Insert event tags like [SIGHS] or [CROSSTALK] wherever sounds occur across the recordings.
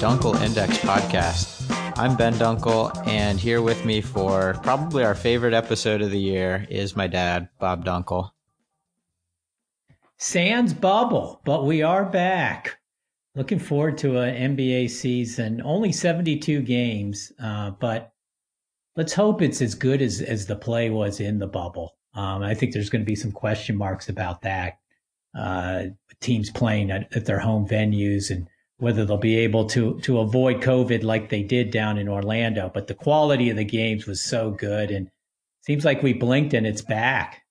Dunkel Index podcast. I'm Ben Dunkel, and here with me for probably our favorite episode of the year is my dad, Bob Dunkel. Sans bubble, but we are back. Looking forward to an NBA season. Only 72 games, uh, but let's hope it's as good as, as the play was in the bubble. Um, I think there's going to be some question marks about that. Uh, teams playing at, at, their home venues and whether they'll be able to to avoid COVID like they did down in Orlando. But the quality of the games was so good, and seems like we blinked and it's back.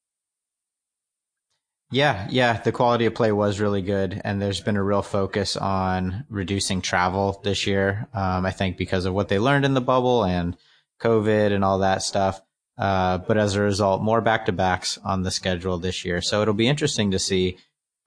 Yeah, yeah, the quality of play was really good, and there's been a real focus on reducing travel this year. Um, I think because of what they learned in the bubble and COVID and all that stuff. Uh, but as a result, more back to backs on the schedule this year. So it'll be interesting to see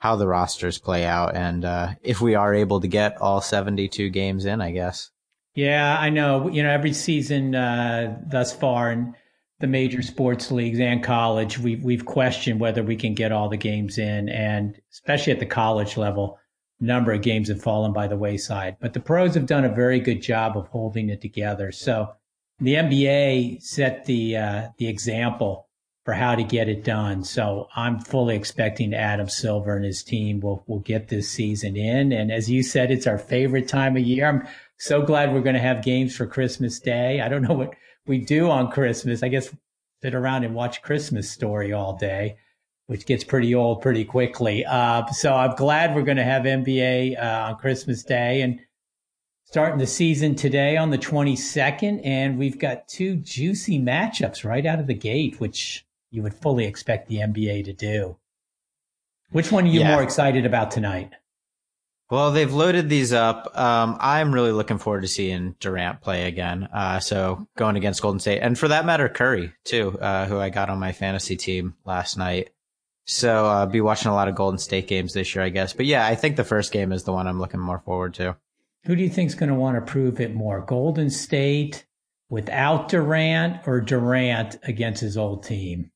how the rosters play out and uh, if we are able to get all 72 games in, I guess. Yeah, I know. You know, every season uh, thus far in the major sports leagues and college, we've we've questioned whether we can get all the games in, and especially at the college level, number of games have fallen by the wayside. But the pros have done a very good job of holding it together. So the NBA set the uh, the example for how to get it done. So I'm fully expecting Adam Silver and his team will will get this season in. And as you said, it's our favorite time of year. I'm so glad we're going to have games for Christmas Day. I don't know what we do on Christmas. I guess sit around and watch Christmas Story all day, which gets pretty old pretty quickly. Uh, so I'm glad we're going to have NBA uh, on Christmas Day and starting the season today on the 22nd. And we've got two juicy matchups right out of the gate, which you would fully expect the NBA to do. Which one are you yeah. more excited about tonight? Well, they've loaded these up. Um, I'm really looking forward to seeing Durant play again. Uh, so going against Golden State, and for that matter, Curry too, uh, who I got on my fantasy team last night. So I'll uh, be watching a lot of Golden State games this year, I guess. But yeah, I think the first game is the one I'm looking more forward to. Who do you think is going to want to prove it more, Golden State without Durant or Durant against his old team?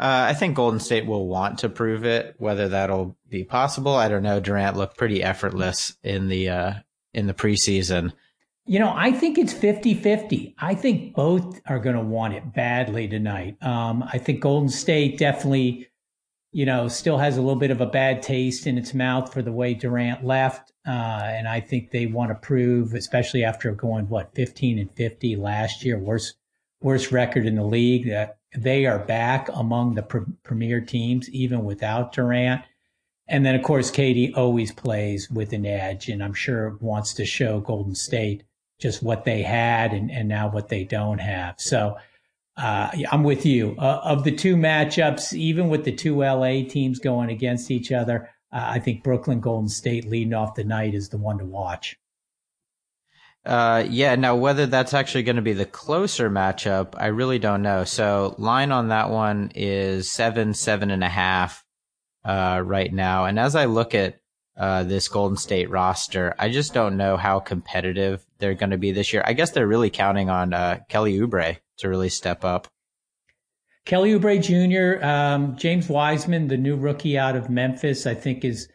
Uh, I think Golden State will want to prove it. Whether that'll be possible, I don't know. Durant looked pretty effortless in the uh, in the preseason. You know, I think it's 50-50. I think both are going to want it badly tonight. Um, I think Golden State definitely, you know, still has a little bit of a bad taste in its mouth for the way Durant left. Uh, and I think they want to prove, especially after going, what, 15 and 50 last year, worst, worst record in the league, that they are back among the pr- premier teams, even without Durant. And then, of course, KD always plays with an edge, and I'm sure wants to show Golden State just what they had and, and now what they don't have. So uh, I'm with you. Uh, of the two matchups, even with the two LA teams going against each other, uh, I think Brooklyn Golden State leading off the night is the one to watch. Uh, yeah. Now, whether that's actually going to be the closer matchup, I really don't know. So, line on that one is seven, seven and a half, uh, right now. And as I look at, uh, this Golden State roster, I just don't know how competitive they're going to be this year. I guess they're really counting on, uh, Kelly Oubre to really step up. Kelly Oubre Jr., um, James Wiseman, the new rookie out of Memphis, I think is,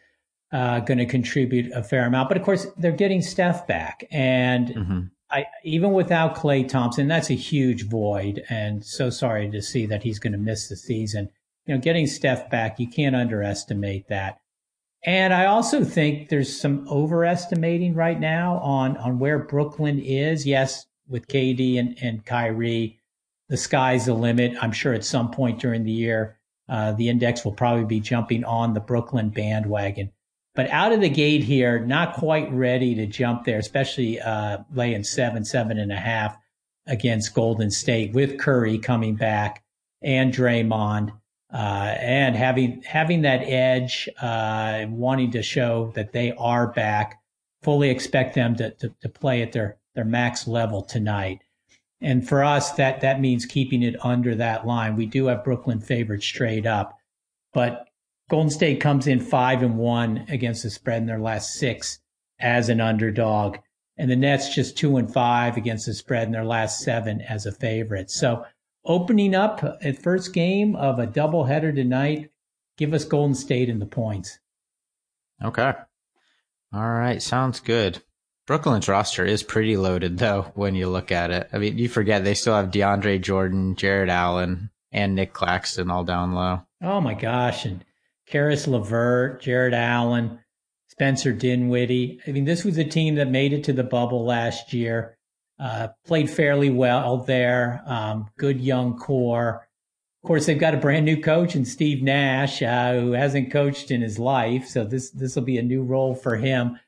uh, going to contribute a fair amount. But of course, they're getting Steph back, and mm-hmm. I, even without Klay Thompson, that's a huge void. And so sorry to see that he's going to miss the season. You know, getting Steph back, you can't underestimate that. And I also think there's some overestimating right now on on where Brooklyn is. Yes, with KD and, and Kyrie, the sky's the limit. I'm sure at some point during the year, uh, the index will probably be jumping on the Brooklyn bandwagon. But out of the gate here, not quite ready to jump there, especially uh, laying seven, seven and a half against Golden State with Curry coming back and Draymond. Uh, and having having that edge, uh, wanting to show that they are back, fully expect them to, to, to play at their, their max level tonight. And for us, that that means keeping it under that line. We do have Brooklyn favored straight up, but Golden State comes in five and one against the spread in their last six as an underdog. And the Nets just two and five against the spread in their last seven as a favorite. So opening up at first game of a doubleheader tonight, give us Golden State in the points. Okay. All right, sounds good. Brooklyn's roster is pretty loaded, though, when you look at it. I mean, you forget they still have DeAndre Jordan, Jarrett Allen, and Nick Claxton all down low. Oh my gosh, and Caris LeVert, Jarrett Allen, Spencer Dinwiddie. I mean, this was a team that made it to the bubble last year, uh, played fairly well there, um, good young core. Of course, they've got a brand new coach in Steve Nash, uh, who hasn't coached in his life, so this this will be a new role for him.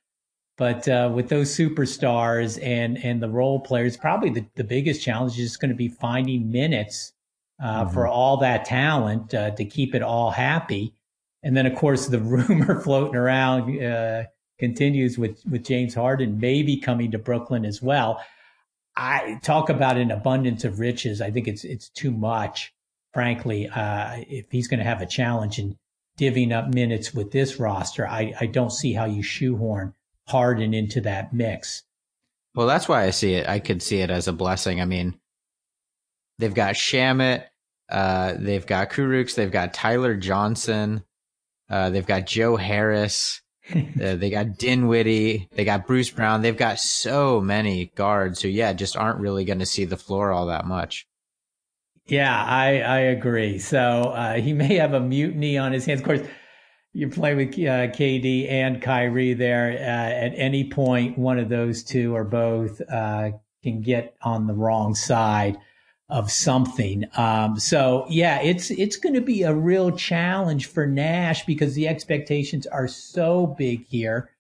But uh, with those superstars and and the role players, probably the, the biggest challenge is going to be finding minutes uh, mm-hmm. for all that talent uh, to keep it all happy. And then, of course, the [LAUGHS] rumor floating around uh, continues with with James Harden maybe coming to Brooklyn as well. I talk about an abundance of riches. I think it's it's too much, frankly. Uh, if he's going to have a challenge in divvying up minutes with this roster, I, I don't see how you shoehorn Harden into that mix. Well, that's why I see it. I could see it as a blessing. I mean, they've got Shamet, uh, they've got Kurucs, they've got Tyler Johnson, uh, they've got Joe Harris, [LAUGHS] uh, they got Dinwiddie, they got Bruce Brown. They've got so many guards who, yeah, just aren't really going to see the floor all that much. Yeah, I I agree. So uh, he may have a mutiny on his hands. Of course, you play with uh, KD and Kyrie there. Uh, at any point, one of those two or both uh, can get on the wrong side of something. Um, so yeah, it's it's going to be a real challenge for Nash because the expectations are so big here.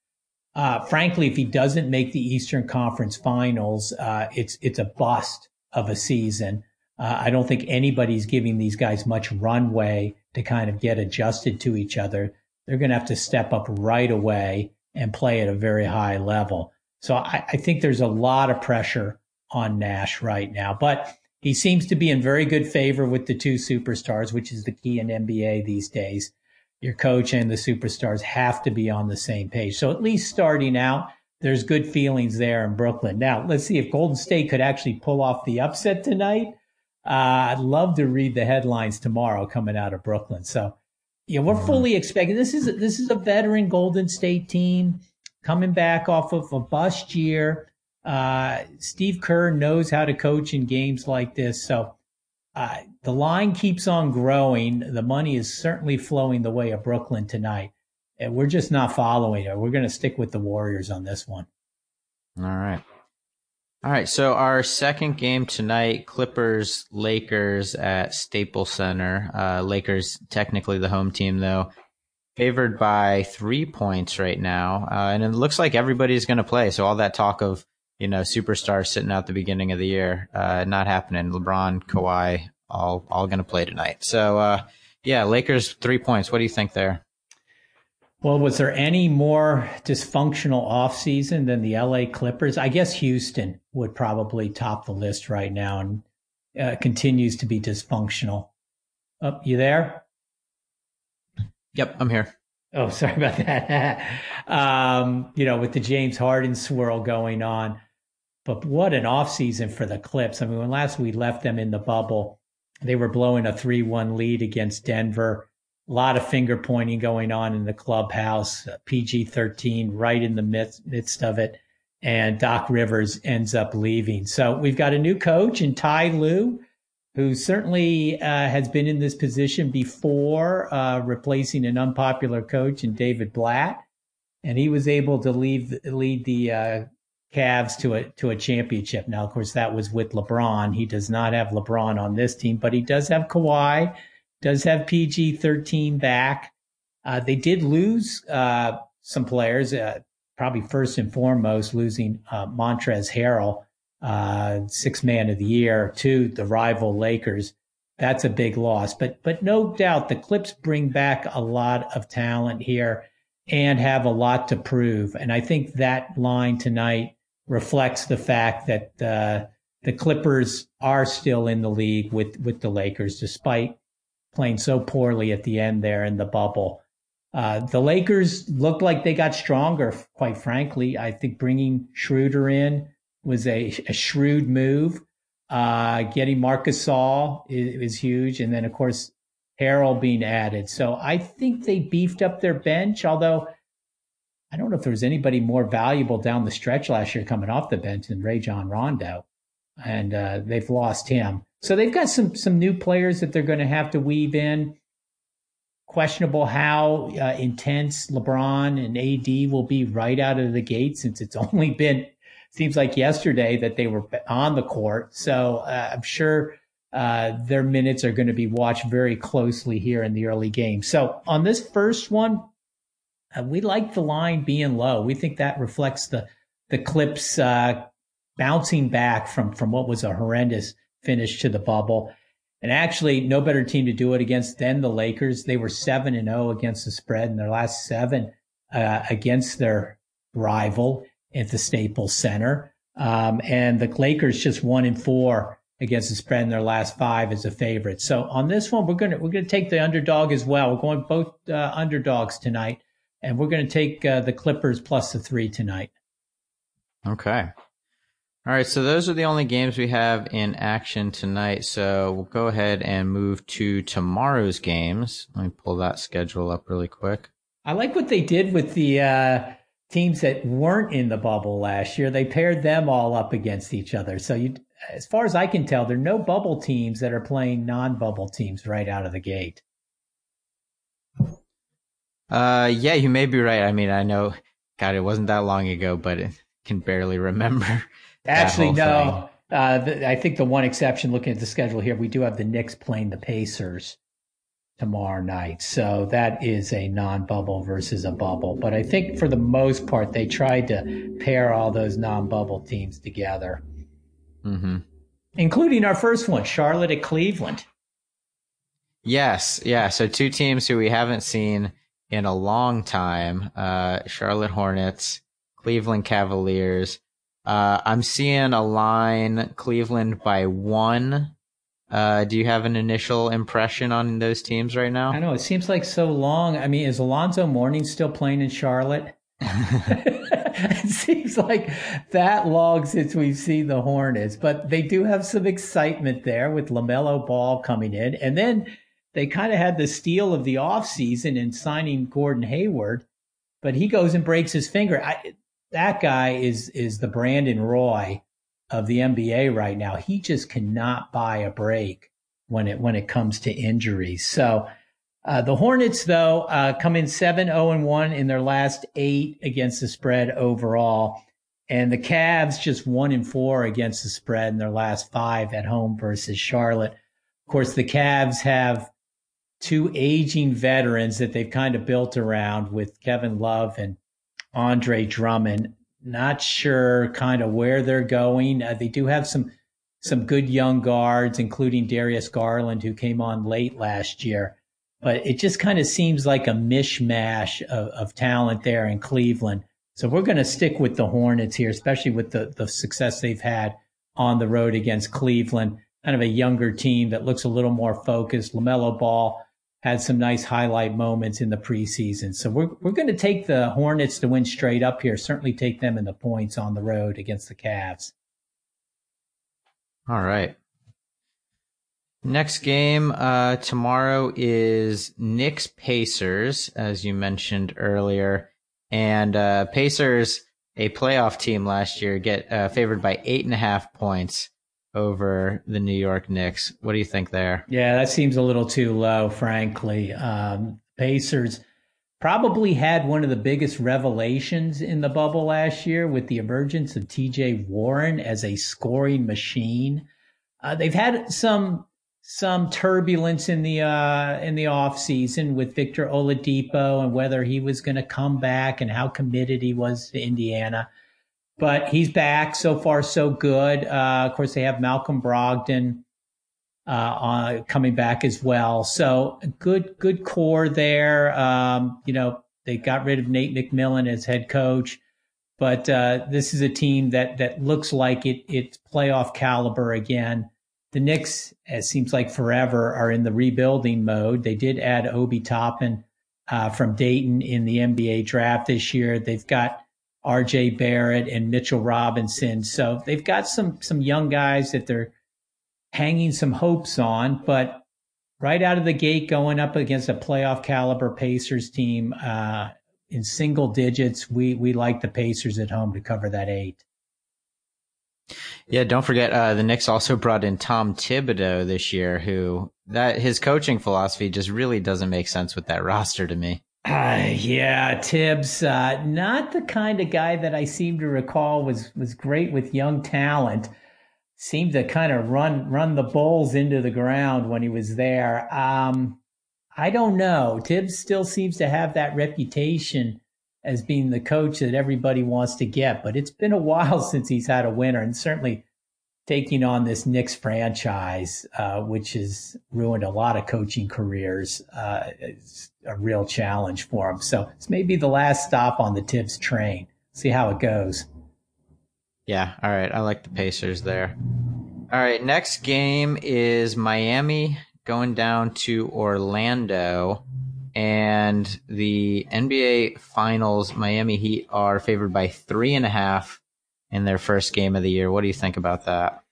Uh, frankly, if he doesn't make the Eastern Conference Finals, uh, it's it's a bust of a season. Uh, I don't think anybody's giving these guys much runway to kind of get adjusted to each other. They're going to have to step up right away and play at a very high level. So I, I think there's a lot of pressure on Nash right now, but he seems to be in very good favor with the two superstars, which is the key in NBA these days. Your coach and the superstars have to be on the same page. So at least starting out, there's good feelings there in Brooklyn. Now, let's see if Golden State could actually pull off the upset tonight. Uh, I'd love to read the headlines tomorrow coming out of Brooklyn. So, yeah, we're mm-hmm. fully expecting this is this is a veteran Golden State team coming back off of a bust year. Uh, Steve Kerr knows how to coach in games like this. So uh, the line keeps on growing. The money is certainly flowing the way of Brooklyn tonight. And we're just not following it. We're going to stick with the Warriors on this one. All right. All right. So our second game tonight, Clippers Lakers at Staples Center. Uh, Lakers technically the home team though, favored by three points right now, uh, and it looks like everybody's going to play. So all that talk of you know, superstars sitting out the beginning of the year. Uh, not happening. LeBron, Kawhi, all all going to play tonight. So uh, yeah, Lakers three points. What do you think there? Well, was there any more dysfunctional offseason than the LA Clippers? I guess Houston would probably top the list right now and uh, continues to be dysfunctional. Up, oh, you there? Yep, I'm here. Oh, [LAUGHS] sorry about that. [LAUGHS] um, you know, with the James Harden swirl going on. But what an offseason for the Clips. I mean, when last we left them in the bubble, they were blowing a 3 1 lead against Denver. A lot of finger pointing going on in the clubhouse, uh, PG 13 right in the midst, midst of it. And Doc Rivers ends up leaving. So we've got a new coach in Ty Lue, who certainly uh, has been in this position before, uh, replacing an unpopular coach in David Blatt. And he was able to leave, lead the uh, Cavs to a to a championship. Now, of course, that was with LeBron. He does not have LeBron on this team, but he does have Kawhi, does have PG thirteen back. Uh, they did lose uh, some players, uh, probably first and foremost losing uh, Montrezl Harrell, uh, six man of the year to the rival Lakers. That's a big loss, but but no doubt the Clips bring back a lot of talent here and have a lot to prove. And I think that line tonight reflects the fact that uh, the Clippers are still in the league with with the Lakers, despite playing so poorly at the end there in the bubble. Uh, the Lakers looked like they got stronger. Quite frankly, I think bringing Schroeder in was a, a shrewd move. Uh, getting Marcus Gasol is, is huge, and then of course Harrell being added. So I think they beefed up their bench, although I don't know if there was anybody more valuable down the stretch last year coming off the bench than Rajon Rondo, and uh, they've lost him. So they've got some some new players that they're going to have to weave in. Questionable how uh, intense LeBron and AD will be right out of the gate, since it's [LAUGHS] only been seems like yesterday that they were on the court. So uh, I'm sure uh, their minutes are going to be watched very closely here in the early game. So on this first one, uh, we like the line being low. We think that reflects the the Clips uh, bouncing back from from what was a horrendous finish to the bubble. And actually, no better team to do it against than the Lakers. They were seven and zero oh against the spread in their last seven uh, against their rival at the Staples Center. Um, and the Lakers just one and four against the spread in their last five as a favorite. So on this one, we're gonna we're gonna take the underdog as well. We're going both uh, underdogs tonight, and we're gonna take uh, the Clippers plus the three tonight. Okay. All right, so those are the only games we have in action tonight. So we'll go ahead and move to tomorrow's games. Let me pull that schedule up really quick. I like what they did with the uh, teams that weren't in the bubble last year. They paired them all up against each other. So you, as far as I can tell, there are no bubble teams that are playing non-bubble teams right out of the gate. Uh, yeah, you may be right. I mean, I know, God, it wasn't that long ago, but I can barely remember. [LAUGHS] Actually, no. Uh, the, I think the one exception, looking at the schedule here, we do have the Knicks playing the Pacers tomorrow night. So that is a non bubble versus a bubble. But I think for the most part, they tried to pair all those non bubble teams together, mm-hmm. including our first one, Charlotte at Cleveland. Yes. Yeah. So two teams who we haven't seen in a long time uh, Charlotte Hornets, Cleveland Cavaliers. Uh, I'm seeing a line Cleveland by one uh, do you have an initial impression on those teams right now? I know it seems like so long. I mean, is Alonzo Mourning still playing in Charlotte? [LAUGHS] [LAUGHS] it seems like that long since we've seen the Hornets, but they do have some excitement there with LaMelo Ball coming in. And then they kind of had the steal of the offseason in signing Gordon Hayward, but he goes and breaks his finger. I, that guy is is the Brandon Roy of the NBA right now. He just cannot buy a break when it when it comes to injuries. So uh, the Hornets, though, uh, come in 7 0 and 1 in their last eight against the spread overall. And the Cavs just 1 and 4 against the spread in their last five at home versus Charlotte. Of course, the Cavs have two aging veterans that they've kind of built around with Kevin Love and Andre Drummond not sure kind of where they're going. Uh, they do have some some good young guards, including Darius Garland, who came on late last year. But it just kind of seems like a mishmash of, of talent there in Cleveland. So we're going to stick with the Hornets here, especially with the, the success they've had on the road against Cleveland. Kind of a younger team that looks a little more focused. LaMelo Ball had some nice highlight moments in the preseason. So we're we're going to take the Hornets to win straight up here. Certainly take them in the points on the road against the Cavs. All right. Next game uh, tomorrow is Knicks Pacers, as you mentioned earlier, and uh, Pacers, a playoff team last year, get uh, favored by eight and a half points over the New York Knicks. What do you think there? Yeah, that seems a little too low, frankly. Um, Pacers probably had one of the biggest revelations in the bubble last year with the emergence of TJ Warren as a scoring machine. Uh, they've had some some turbulence in the uh, in the off season with Victor Oladipo and whether he was going to come back and how committed he was to Indiana but he's back. So far, so good. Uh, of course, they have Malcolm Brogdon uh, coming back as well. So good, good core there. Um, you know, they got rid of Nate McMillan as head coach, but uh, this is a team that that looks like it it's playoff caliber again. The Knicks, it seems like forever, are in the rebuilding mode. They did add Obi Toppin uh, from Dayton in the NBA draft this year. They've got RJ Barrett and Mitchell Robinson. So they've got some some young guys that they're hanging some hopes on, but right out of the gate, going up against a playoff caliber Pacers team, uh, in single digits. We we like the Pacers at home to cover that eight. Yeah, don't forget uh, the Knicks also brought in Tom Thibodeau this year, who that his coaching philosophy just really doesn't make sense with that roster to me. Uh, yeah, Thibs, uh, not the kind of guy that I seem to recall was was great with young talent. Seemed to kind of run run the Bulls into the ground when he was there. Um, I don't know. Thibs still seems to have that reputation as being the coach that everybody wants to get, but it's been a while [LAUGHS] since he's had a winner, and certainly taking on this Knicks franchise, uh, which has ruined a lot of coaching careers, uh, a real challenge for them. So it's maybe the last stop on the Thibs train. See how it goes. Yeah. All right. I like the Pacers there. All right. Next game is Miami going down to Orlando. And the NBA Finals, Miami Heat are favored by three and a half in their first game of the year. What do you think about that?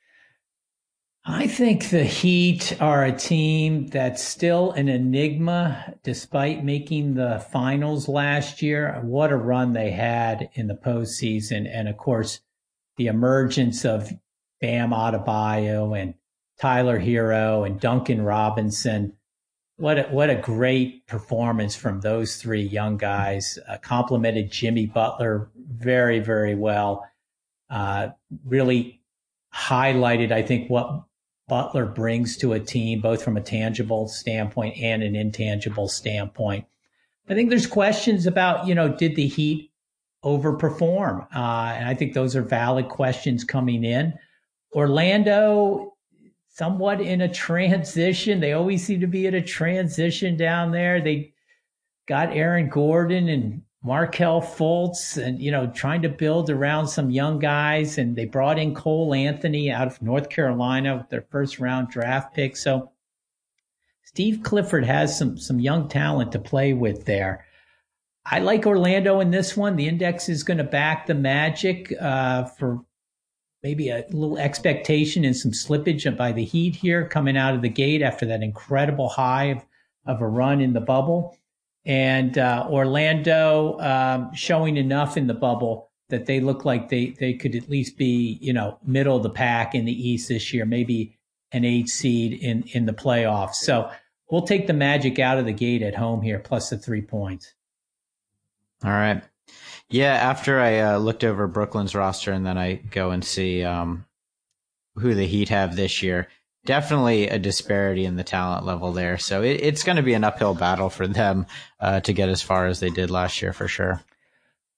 I think the Heat are a team that's still an enigma despite making the finals last year. What a run they had in the postseason. And of course, the emergence of Bam Adebayo and Tyler Herro and Duncan Robinson. What a, what a great performance from those three young guys. Uh, complimented Jimmy Butler very, very well uh, really highlighted, I think, what Butler brings to a team, both from a tangible standpoint and an intangible standpoint. I think there's questions about, you know, did the Heat overperform? Uh, and I think those are valid questions coming in. Orlando, somewhat in a [LAUGHS] transition. They always seem to be at a transition down there. They got Aaron Gordon and Markelle Fultz and, you know, trying to build around some young guys. And they brought in Cole Anthony out of North Carolina with their first round draft pick. So Steve Clifford has some, some young talent to play with there. I like Orlando in this one. The index is going to back the Magic uh, for maybe a little expectation and some slippage by the Heat here coming out of the gate after that incredible high of, of a run in the bubble and uh, Orlando um, showing enough in the bubble that they look like they they could at least be you know middle of the pack in the East this year, maybe an eight seed in in the playoffs. So we'll take the Magic out of the gate at home here, plus the three points. All right. Yeah, after I uh, looked over Brooklyn's roster and then I go and see um, who the Heat have this year, definitely a disparity in the talent level there. So it, it's going to be an uphill battle for them uh, to get as far as they did last year for sure.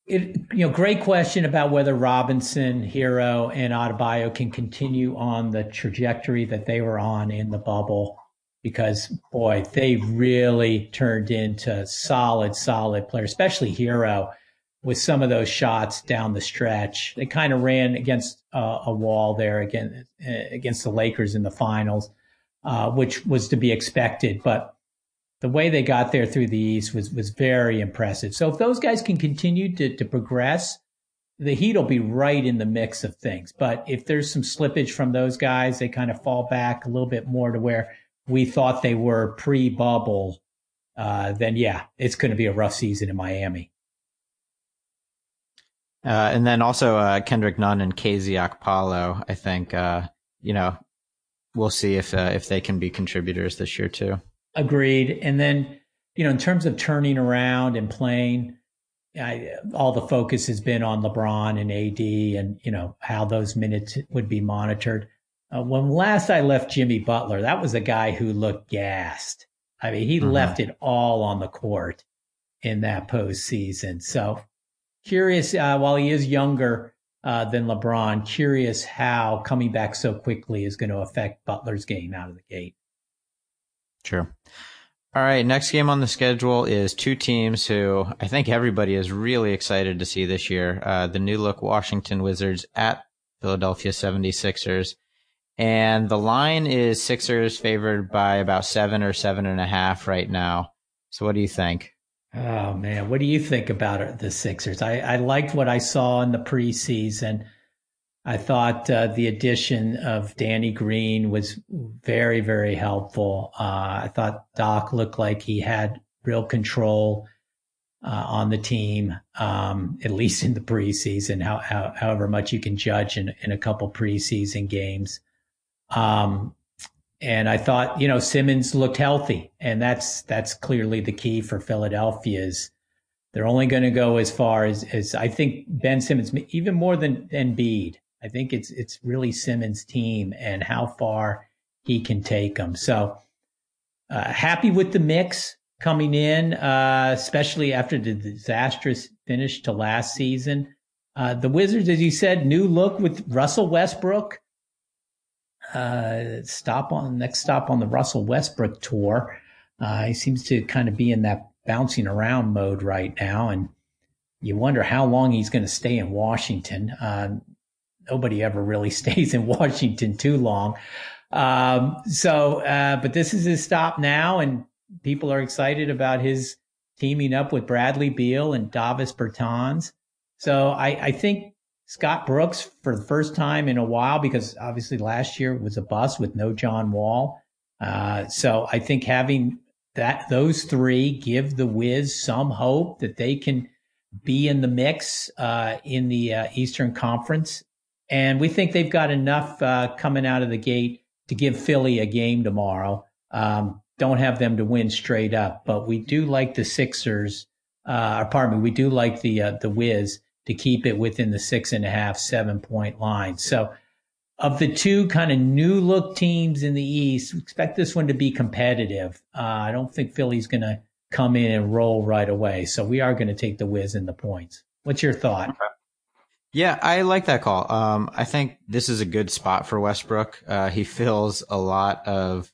It, you know, great question about whether Robinson, Herro, and Adebayo can continue on the trajectory that they were on in the bubble. Because boy, they really turned into solid, solid players, especially Herro with some of those shots down the stretch. They kind of ran against uh, a wall there again against the Lakers in the finals, uh, which was to be expected. But the way they got there through the East was was very impressive. So if those guys can continue to to progress, the Heat will be right in the mix of things. But if there's some slippage from those guys, they kind of fall back a little bit more to where we thought they were pre-bubble. Uh, then yeah, it's going to be a rough season in Miami. Uh, and then also uh, Kendrick Nunn and KZ Okpala, I think, uh, you know, we'll see if uh, if they can be contributors this year too. Agreed. And then, you know, in terms of turning around and playing, I, all the focus has been on LeBron and AD and, you know, how those minutes would be monitored. Uh, when last I left Jimmy Butler, that was a guy who looked gassed. I mean, he mm-hmm. left it all on the court in that postseason. So curious, uh, while he is younger uh, than LeBron, curious how coming back so quickly is going to affect Butler's game out of the gate. Sure. All right, next game on the schedule is two teams who I think everybody is really excited to see this year. Uh, the new look Washington Wizards at Philadelphia 76ers. And the line is Sixers favored by about seven or seven and a half right now. So what do you think? Oh man, what do you think about the Sixers? I, I liked what I saw in the preseason. I thought uh, the addition of Danny Green was very, very helpful. Uh, I thought Doc looked like he had real control uh, on the team, um, at least in the preseason, how, how, however much you can judge in, in a couple preseason games. Um, and I thought, you know, Simmons looked healthy, and that's that's clearly the key for Philadelphia's. They're only going to go as far as, as I think Ben Simmons, even more than Embiid. I think it's it's really Simmons' team and how far he can take them. So uh, happy with the mix coming in, uh, especially after the disastrous finish to last season. Uh, the Wizards, as you said, new look with Russell Westbrook. Uh, stop on next stop on the Russell Westbrook tour. Uh, he seems to kind of be in that bouncing around mode right now, and you wonder how long he's going to stay in Washington. Uh, nobody ever really [LAUGHS] stays in Washington too long. Um, so, uh, but this is his stop now, and people are excited about his teaming up with Bradley Beal and Davis Bertans. So I, I think Scott Brooks for the first time in a while, because obviously last year was a bust with no John Wall. Uh, so I think having that those three give the Wiz some hope that they can be in the mix uh, in the uh, Eastern Conference, and we think they've got enough uh, coming out of the gate to give Philly a game tomorrow. Um, don't have them to win straight up, but we do like the Sixers. Uh, pardon me, we do like the uh, the Wiz to keep it within the six and a half, seven point line. So, of the two kind of new look teams in the East, expect this one to be competitive. Uh, I don't think Philly's going to come in and roll right away. So we are going to take the Wiz in the points. What's your thought? Okay. Yeah, I like that call. Um, I think this is a good spot for Westbrook. Uh, he fills a lot of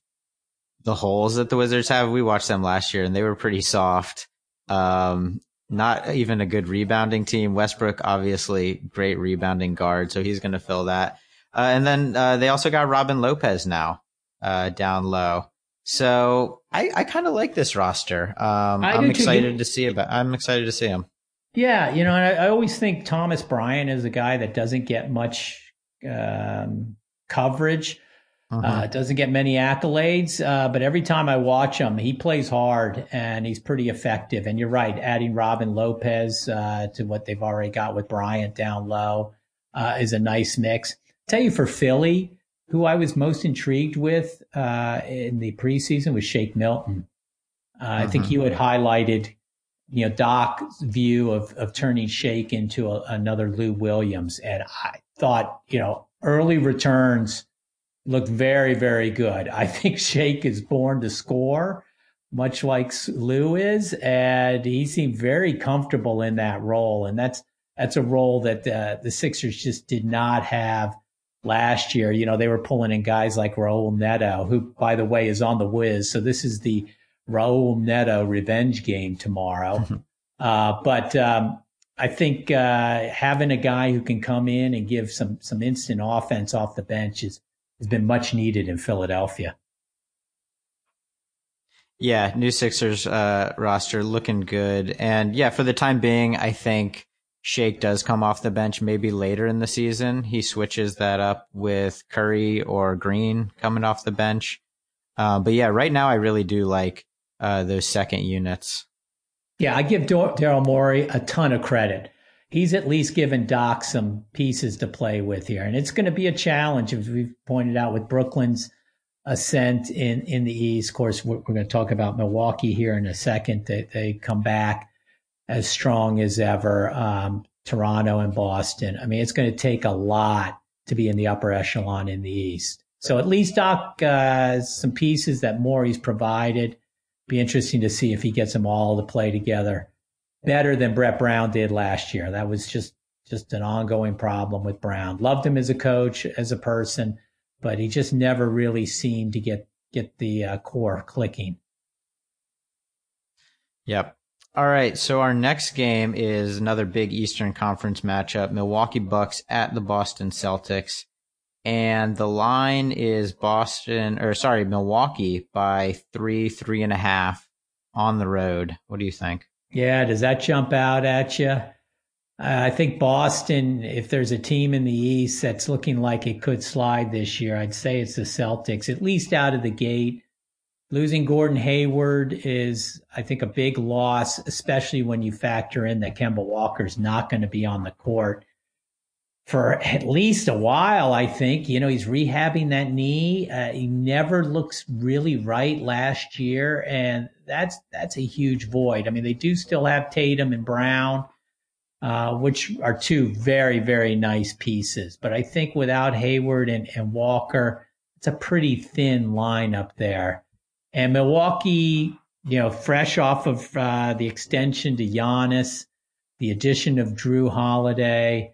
the holes that the Wizards have. We watched them last year and they were pretty soft. Um, not even a good rebounding team. Westbrook, obviously, great rebounding guard, so he's going to fill that. Uh, and then uh, they also got Robin Lopez now uh, down low. So I, I kind of like this roster. Um, I'm excited to see about. I'm excited to see him. Yeah, you know, I, I, always think Thomas Bryant is a guy that doesn't get much um, coverage, uh, uh-huh. uh, doesn't get many accolades, uh, but every time I watch him, he plays hard and he's pretty effective. And you're right, adding Robin Lopez uh, to what they've already got with Bryant down low uh, is a nice mix. I'll tell you for Philly, who I was most intrigued with uh, in the preseason was Shake Milton. Uh-huh. I think uh-huh. you had highlighted you know, Doc's view of, of turning Shake into a, another Lou Williams. And I thought, you know, early returns looked very, very good. I think Shake is born to score, much like Lou is. And he seemed very comfortable in that role. And that's, that's a role that uh, the Sixers just did not have last year. You know, they were pulling in guys like Raul Neto, who, by the way, is on the Wiz. So this is the Raul Neto revenge game tomorrow. [LAUGHS] Uh, but um, I think uh, having a guy who can come in and give some some instant offense off the bench is, has been much needed in Philadelphia. Yeah, new Sixers uh, roster looking good, and yeah, for the time being, I think Shake does come off the bench maybe later in the season. He switches that up with Curry or Green coming off the bench. Uh, but yeah, right now I really do like uh, those second units. Yeah, I give Daryl Morey a ton of credit. He's at least given Doc some pieces to play with here, and it's going to be a challenge, as we've pointed out with Brooklyn's ascent in in the East. Of course, we're, we're going to talk about Milwaukee here in a second. They they come back as strong as ever. Um, Toronto and Boston. I mean, it's going to take a lot to be in the upper echelon in the East. So at least Doc uh, some pieces that Morey's provided be interesting to see if he gets them all to play together better than Brett Brown did last year. That was just just an ongoing problem with Brown. Loved him as a coach, as a person, but he just never really seemed to get get the uh, core clicking. Yep. All right. So our next game is another big Eastern Conference matchup: Milwaukee Bucks at the Boston Celtics and the line is Boston or sorry, Milwaukee by three, three and a half on the road. What do you think? Yeah, does that jump out at you? I think Boston, if there's a team in the East that's looking like it could slide this year, I'd say it's the Celtics, at least out of the gate. losing Gordon Hayward is, I think, a big loss, especially when you factor in that Kemba Walker's not going to be on the court for at least a while, I think. You know, he's rehabbing that knee. Uh, he never looks really right last year, and that's that's a huge void. I mean, they do still have Tatum and Brown, uh, which are two very very nice pieces. But I think without Hayward and, and Walker, it's a pretty thin lineup there. And Milwaukee, you know, fresh off of uh, the extension to Giannis, the addition of Jrue Holiday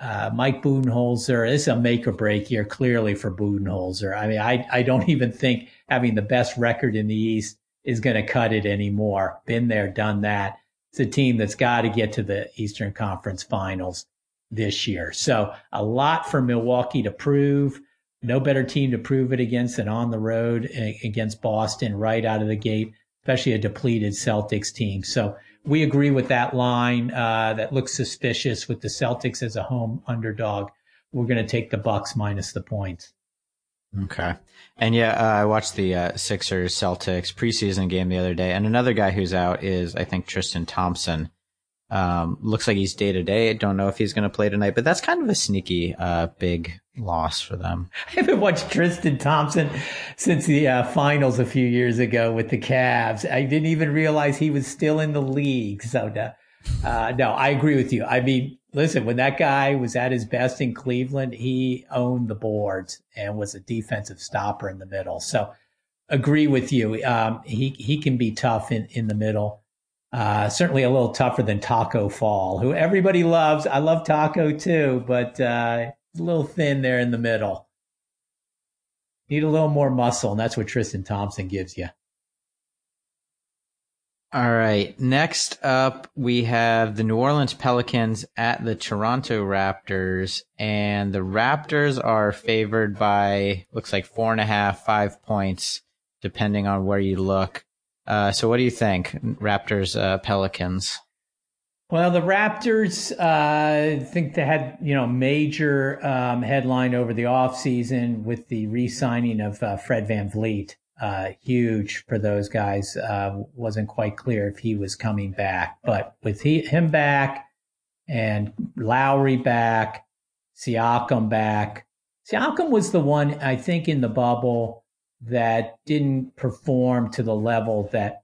uh, Mike Budenholzer, this is a make or break year clearly for Budenholzer. I mean, I, I don't [LAUGHS] even think having the best record in the East is going to cut it anymore. Been there, done that. It's a team that's got to get to the Eastern Conference Finals this year. So a lot for Milwaukee to prove. No better team to prove it against than on the road against Boston right out of the gate, especially a depleted Celtics team. So we agree with that line uh, that looks suspicious with the Celtics as a home underdog. We're going to take the Bucks minus the points. Okay. And yeah, uh, I watched the uh, Sixers Celtics preseason game the other day, and another guy who's out is I think Tristan Thompson. Um, looks like he's day to day. I don't know if he's going to play tonight, but that's kind of a sneaky, uh, big loss for them. [LAUGHS] I haven't watched Tristan Thompson since the uh, finals a few years ago with the Cavs. I didn't even realize he was still in the league. So, uh, no, I agree with you. I mean, listen, when that guy was at his best in Cleveland, he owned the boards and was a defensive stopper in the middle. So, agree with you. Um, he he can be tough in in the middle. Uh, certainly a little tougher than Taco Fall, who everybody loves. I love Taco too, but uh, a little thin there in the middle. Need a little more muscle, and that's what Tristan Thompson gives you. All right. Next up, we have the New Orleans Pelicans at the Toronto Raptors, and the Raptors are favored by looks like four and a half, five points, depending on where you look. Uh, so what do you think, Raptors, uh, Pelicans? Well, the Raptors, uh, I think they had, you know, major um, headline over the offseason with the re-signing of uh, Fred VanVleet. Uh, huge for those guys. Uh, wasn't quite clear if he was coming back, but with he, him back and Lowry back, Siakam back. Siakam was the one, I think, in the bubble that didn't perform to the level that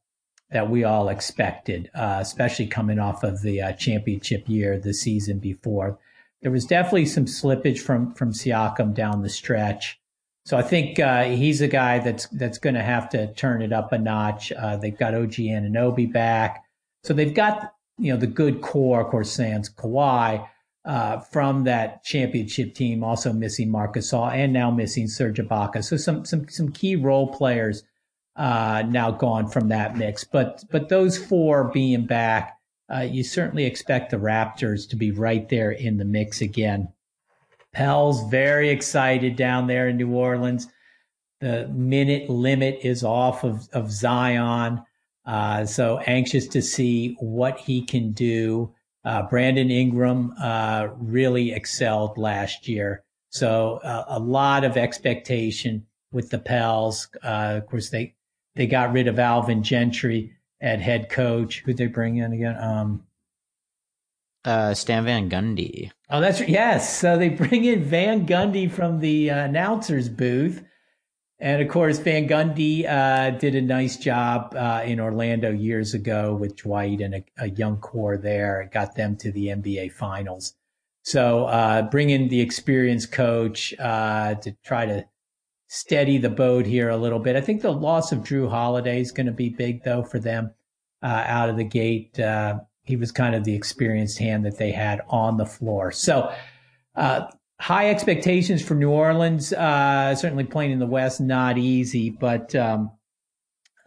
that we all expected, uh, especially coming off of the uh, championship year the season before. There was definitely some slippage from from Siakam down the stretch. So I think uh, he's a guy that's that's going to have to turn it up a notch. Uh, they've got OG Anunoby back, so they've got you know the good core, of course, sans Kawhi, uh, from that championship team, also missing Marcus Gasol and now missing Serge Ibaka. So some some some key role players uh, now gone from that mix. But but those four being back, uh, you certainly expect the Raptors to be right there in the mix again. Pels very excited down there in New Orleans. The minute limit is off of, of Zion. Uh, so anxious to see what he can do. Uh, Brandon Ingram uh, really excelled last year. So uh, a lot of expectation with the Pels. Uh, of course, they they got rid of Alvin Gentry at head coach. Who'd they bring in again? Um, uh, Stan Van Gundy. Oh, that's yes. So they [LAUGHS] bring in Van Gundy from the uh, announcers booth and of course, Van Gundy uh, did a nice job uh, in Orlando years ago with Dwight and a, a, young core there, It got them to the NBA Finals. So uh, bring in the experienced coach uh, to try to steady the boat here a little bit. I think the loss of Jrue Holiday is going to be big, though, for them uh, out of the gate. Uh, he was kind of the experienced hand that they had on the floor. So high expectations for New Orleans. Uh, certainly playing in the West, not easy, but um,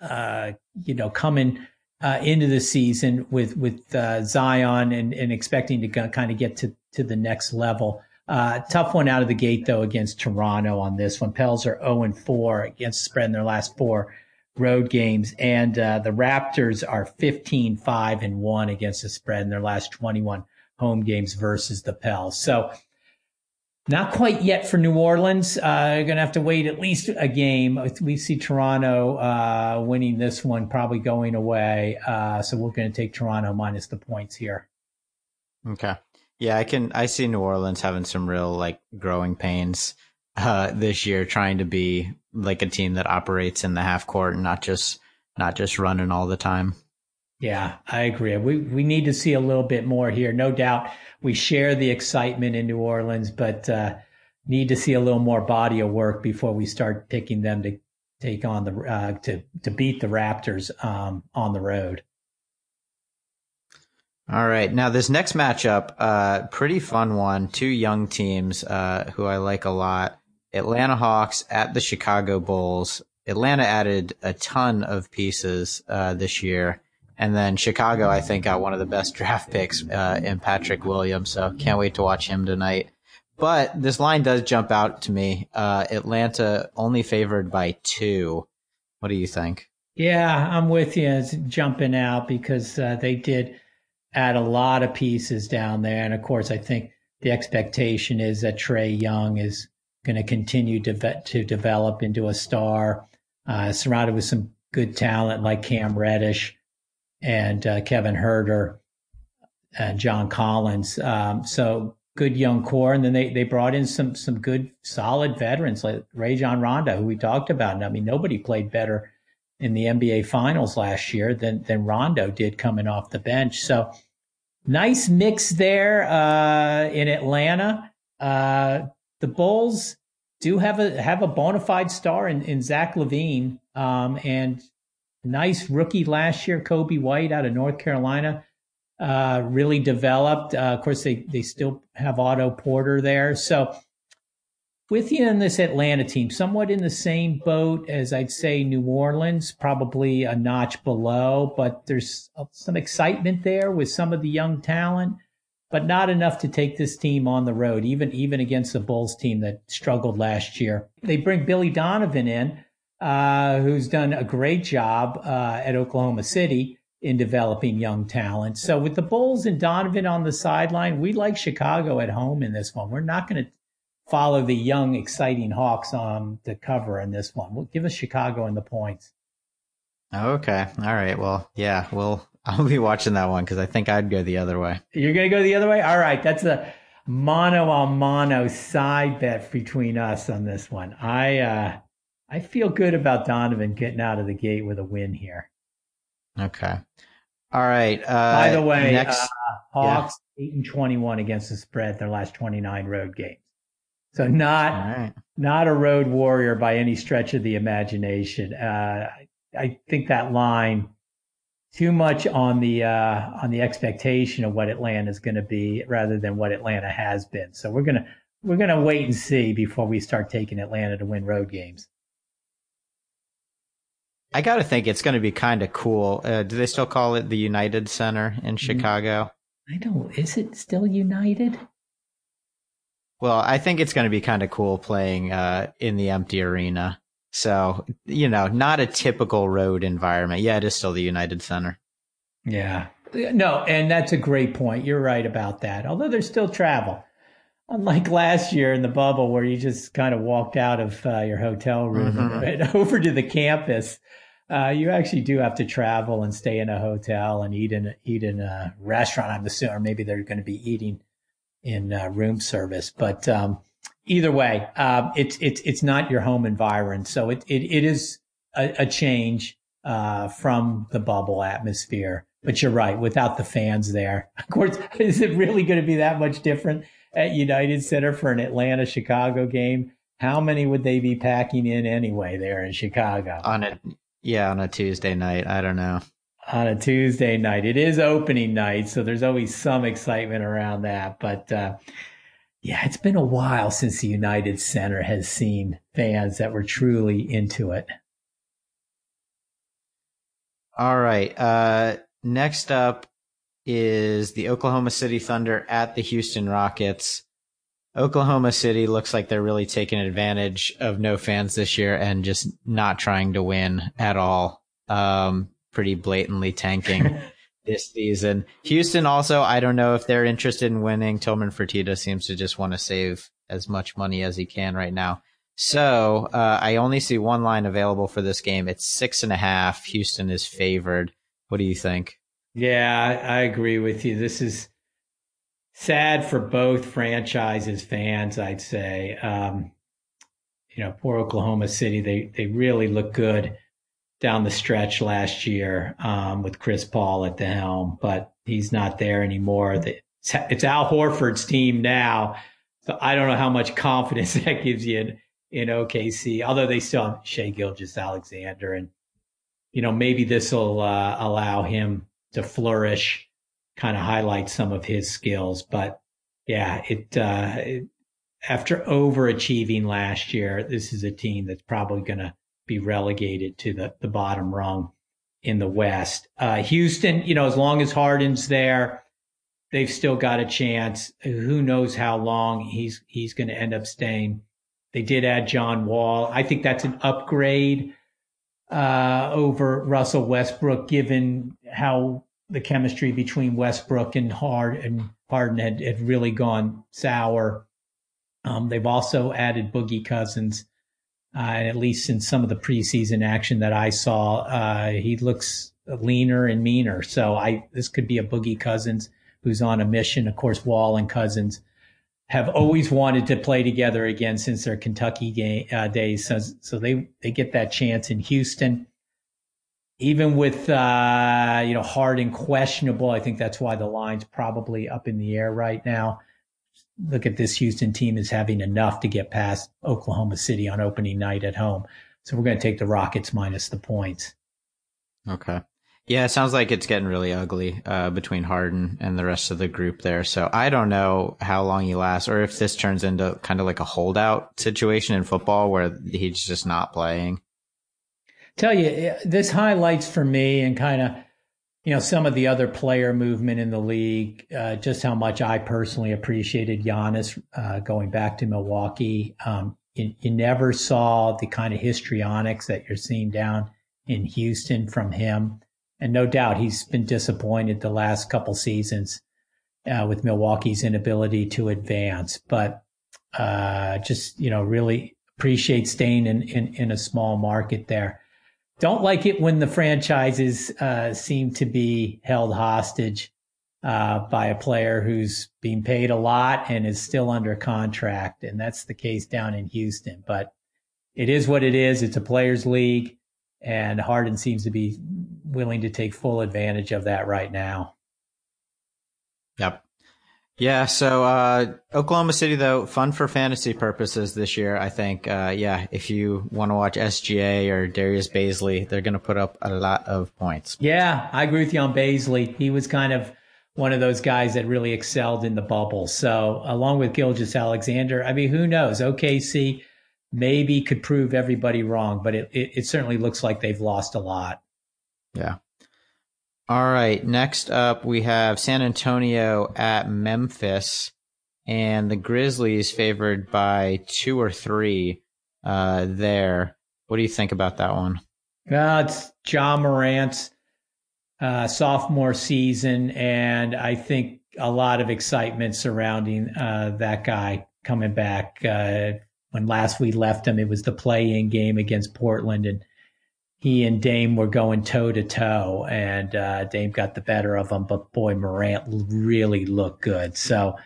uh, you know, coming uh, into the season with with uh, Zion and, and expecting to kind of get to to the next level. Uh, tough one out of the gate though against Toronto on this one. Pels are 0 and 4 against spread in their last four road games, and uh, the Raptors are 15 5 and 1 against the spread in their last 21 home games versus the Pels. So Not quite yet for New Orleans. Uh, you're going to have to wait at least a game. We see Toronto uh, winning this one, probably going away. Uh, so we're going to take Toronto minus the points here. Okay. Yeah, I can. I see New Orleans having some real like growing pains uh, this year, trying to be like a team that operates in the half court and not just not just running all the time. Yeah, I agree. We we need to see a little bit more here. No doubt we share the excitement in New Orleans, but uh, need to see a little more body of work before we start picking them to take on the uh, to to beat the Raptors um, on the road. All right, now this next matchup, uh, pretty fun one. Two young teams uh, who I like a lot. Atlanta Hawks at the Chicago Bulls. Atlanta added a ton of pieces uh, this year. And then Chicago, I think, got one of the best [LAUGHS] draft picks uh, in Patrick Williams. So can't wait to watch him tonight. But this line does jump out to me. Uh, Atlanta only favored by two. What do you think? Yeah, I'm with you. It's jumping out because uh, they did add a lot of pieces down there. And of course, I think the expectation is that Trae Young is going to continue to, to develop into a star, uh, surrounded with some good talent like Cam Reddish and uh, Kevin Huerter and John Collins. Um, so good young core, and then they they brought in some some good solid veterans like Rajon Rondo, who we talked about. And I mean, nobody played better in the NBA Finals last year than than Rondo did coming off the bench. So nice mix there uh, in Atlanta. Uh, the Bulls do have a have a bona fide star in, in Zach LaVine, um, and nice rookie last year, Coby White out of North Carolina. Uh, really developed. Uh, of course, they, they still have Otto Porter there. So, with you in this Atlanta team, somewhat in the same boat as I'd say New Orleans, probably a notch below, but there's some excitement there with some of the young talent, but not enough to take this team on the road, even, even against the Bulls team that struggled last year. They bring Billy Donovan in, uh, who's done a great job uh, at Oklahoma City in developing young talent. So with the Bulls and Donovan on the sideline, we like Chicago at home in this one. We're not going to follow the young, exciting Hawks on the cover in this one. We'll give us Chicago and the points. Okay. All right. Well, yeah, we'll [LAUGHS] I'll be watching that one because I think I'd go the other way. You're going to go the other way? All right. That's a mono on mono side bet between us on this one. I uh I feel good about Donovan getting out of the gate with a win here. Okay. All right. Uh, By the way, next, uh, Hawks yeah. eight and twenty-one against the spread their last twenty-nine road games. So not right. not a road warrior by any stretch of the imagination. Uh, I think that line too much on the uh, on the expectation of what Atlanta is going to be rather than what Atlanta has been. So we're gonna we're gonna wait and see before we start taking Atlanta to win road games. I got to think it's going to be kind of cool. Uh, do they still call it the United Center in mm-hmm. Chicago? I don't. Is it still United? Well, I think it's going to be kind of cool playing uh, in the empty arena. So, you know, not a typical road environment. Yeah, it is still the United Center. Yeah. No, and that's a great point. You're right about that. Although there's still travel. Unlike last year in the bubble where you just kind of walked out of uh, your hotel room mm-hmm. and [LAUGHS] over to the campus uh, you actually do have to travel and stay in a hotel and eat in eat in a restaurant. I'm assuming, or maybe they're going to be eating in uh, room service. But um, either way, uh, it's it's it's not your home environment, so it it, it is a, a change uh, from the bubble atmosphere. But you're right, without the fans there, [LAUGHS] of course, is it really going to be that much different at United Center for an Atlanta Chicago game? How many would they be packing in anyway there in Chicago? On it, yeah, on a Tuesday night. I don't know. On a Tuesday night. It is opening night, so there's always some excitement around that. But uh, yeah, it's been a while since the United Center has seen fans that were truly into it. All right. Uh, next up is the Oklahoma City Thunder at the Houston Rockets. Oklahoma City looks like they're really taking advantage of no fans this year and just not trying to win at all. Um, pretty blatantly tanking. [LAUGHS] this season. Houston also, I don't know if they're interested in winning. Tillman Fertitta seems to just want to save as much money as he can right now. So uh, I only see one line available for this game. It's six and a half. Houston is favored. What do you think? Yeah, I agree with you. This is sad for both franchises fans, I'd say. Um, you know, poor Oklahoma City, they they really look good down the stretch last year um, with Chris Paul at the helm, but he's not there anymore. It's, it's Al Horford's team now, so I don't know how much confidence [LAUGHS] that gives you in, in OKC. Although they still have Shai Gilgeous-Alexander, and you know maybe this will uh, allow him to flourish, kind of highlight some of his skills. But yeah, it, uh, it after overachieving last year, this is a team that's probably going to be relegated to the, the bottom rung in the West. Uh, Houston, you know, as long as Harden's there, they've still got a chance. Who knows how long he's he's going to end up staying. They did add John Wall. I think that's an upgrade uh, over Russell Westbrook, given how the chemistry between Westbrook and Hard and Harden had, had really gone sour. Um, they've also added Boogie Cousins, uh, and at least in some of the preseason action that I saw, uh, he looks leaner and meaner. So I this could be a Boogie Cousins who's on a mission. Of course, Wall and Cousins have always wanted to play together again since their Kentucky game, uh, days. So, so they they get that chance in Houston. Even with uh, you know Harden questionable, I think that's why the line's probably up in the air right now look at this Houston team is having enough to get past Oklahoma City on opening night at home. So we're going to take the Rockets minus the points. Okay. Yeah, it sounds like it's getting really ugly uh, between Harden and the rest of the group there. So I don't know how long he lasts, or if this turns into kind of like a holdout situation in football where he's just not playing. Tell you, this highlights for me and kind of you know, some of the other player movement in the league, uh, just how much I personally appreciated Giannis uh, going back to Milwaukee. Um, you, you, never saw the kind of histrionics that you're seeing down in Houston from him. And no doubt he's been disappointed the last couple seasons uh, with Milwaukee's inability to advance. But uh, just, you know, really appreciate staying in, in, in a small market there. Don't like it when the franchises uh, seem to be held hostage uh, by a player who's being paid a lot and is still under contract, and that's the case down in Houston. But it is what it is. It's a players' league, and Harden seems to be willing to take full advantage of that right now. Yep. Yeah, so uh, Oklahoma City though fun for fantasy purposes this year. I think, uh, yeah, if you want to watch SGA or Darius Bazley, they're going to put up a lot of points. Yeah, I agree with you on Bazley. He was kind of one of those guys that really excelled in the bubble. So along with Gilgeous-Alexander, I mean, who knows? OKC maybe could prove everybody wrong, but it, it, it certainly looks like they've lost a lot. Yeah. All right. Next up, we have San Antonio at Memphis, and the Grizzlies favored by two or three uh, there. What do you think about that one? Uh, it's Ja Morant's uh, sophomore season, and I think a lot of excitement surrounding uh, that guy coming back. Uh, when last we left him, it was the play-in game against Portland, and he and Dame were going toe to toe, and uh, Dame got the better of him. But boy, Morant really looked good. So,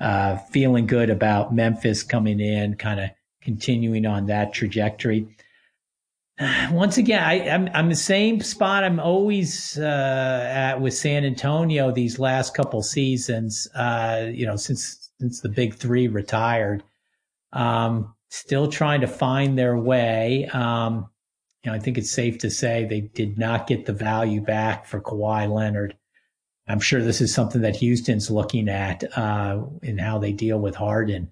uh, feeling good about Memphis coming in, kind of continuing on that trajectory. [SIGHS] Once again, I, am I'm, I'm the same spot I'm always uh, at with San Antonio these last couple seasons. Uh, you know, since since the big three retired, um, still trying to find their way. Um, you know, I think it's safe to say they did not get the value back for Kawhi Leonard. I'm sure this is something that Houston's looking at uh, in how they deal with Harden.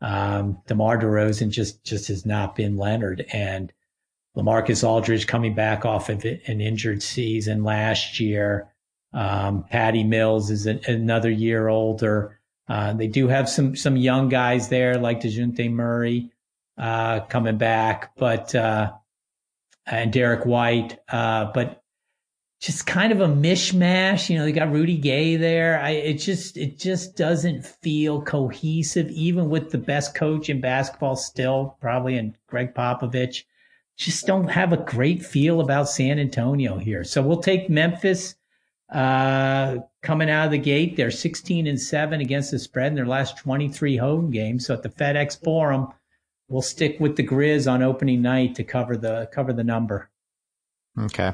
Um, DeMar DeRozan just just has not been Leonard, and LaMarcus Aldridge coming back off of an injured season last year. Um, Patty Mills is an, another year older. Uh, they do have some some young guys there like Dejounte Murray uh, coming back, but uh, and Derrick White. Uh, but just kind of a mishmash. You know, they got Rudy Gay there. I, it just, it just doesn't feel cohesive, even with the best coach in basketball still, probably, and Gregg Popovich. Just don't have a great feel about San Antonio here. So we'll take Memphis uh, coming out of the gate. They're 16 and 7 against the spread in their last 23 home games. So at the FedEx Forum, we'll stick with the Grizz on opening night to cover the cover the number. Okay.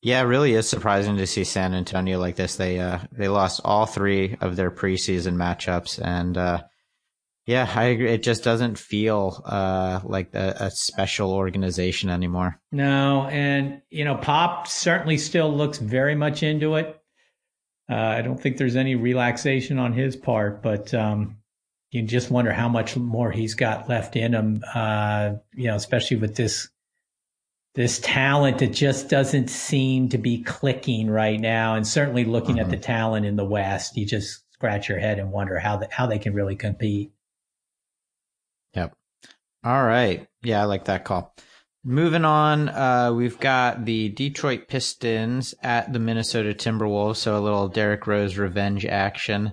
Yeah, it really is surprising to see San Antonio like this. They uh, they lost all three of their preseason matchups, and uh, yeah, I agree. It just doesn't feel uh, like a, a, special organization anymore. No, and you know, Pop certainly still looks very much into it. Uh, I don't think there's any relaxation on his part, but um, you just wonder how much more he's got left in him. Uh, you know, especially with this this talent that just doesn't seem to be clicking right now. And certainly looking mm-hmm. at the mm-hmm. talent in the West, you just scratch your head and wonder how the, how they can really compete. Yep. All right. Yeah, I like that call. Moving on, uh, we've got the Detroit Pistons at the Minnesota Timberwolves, so a little Derrick Rose revenge action.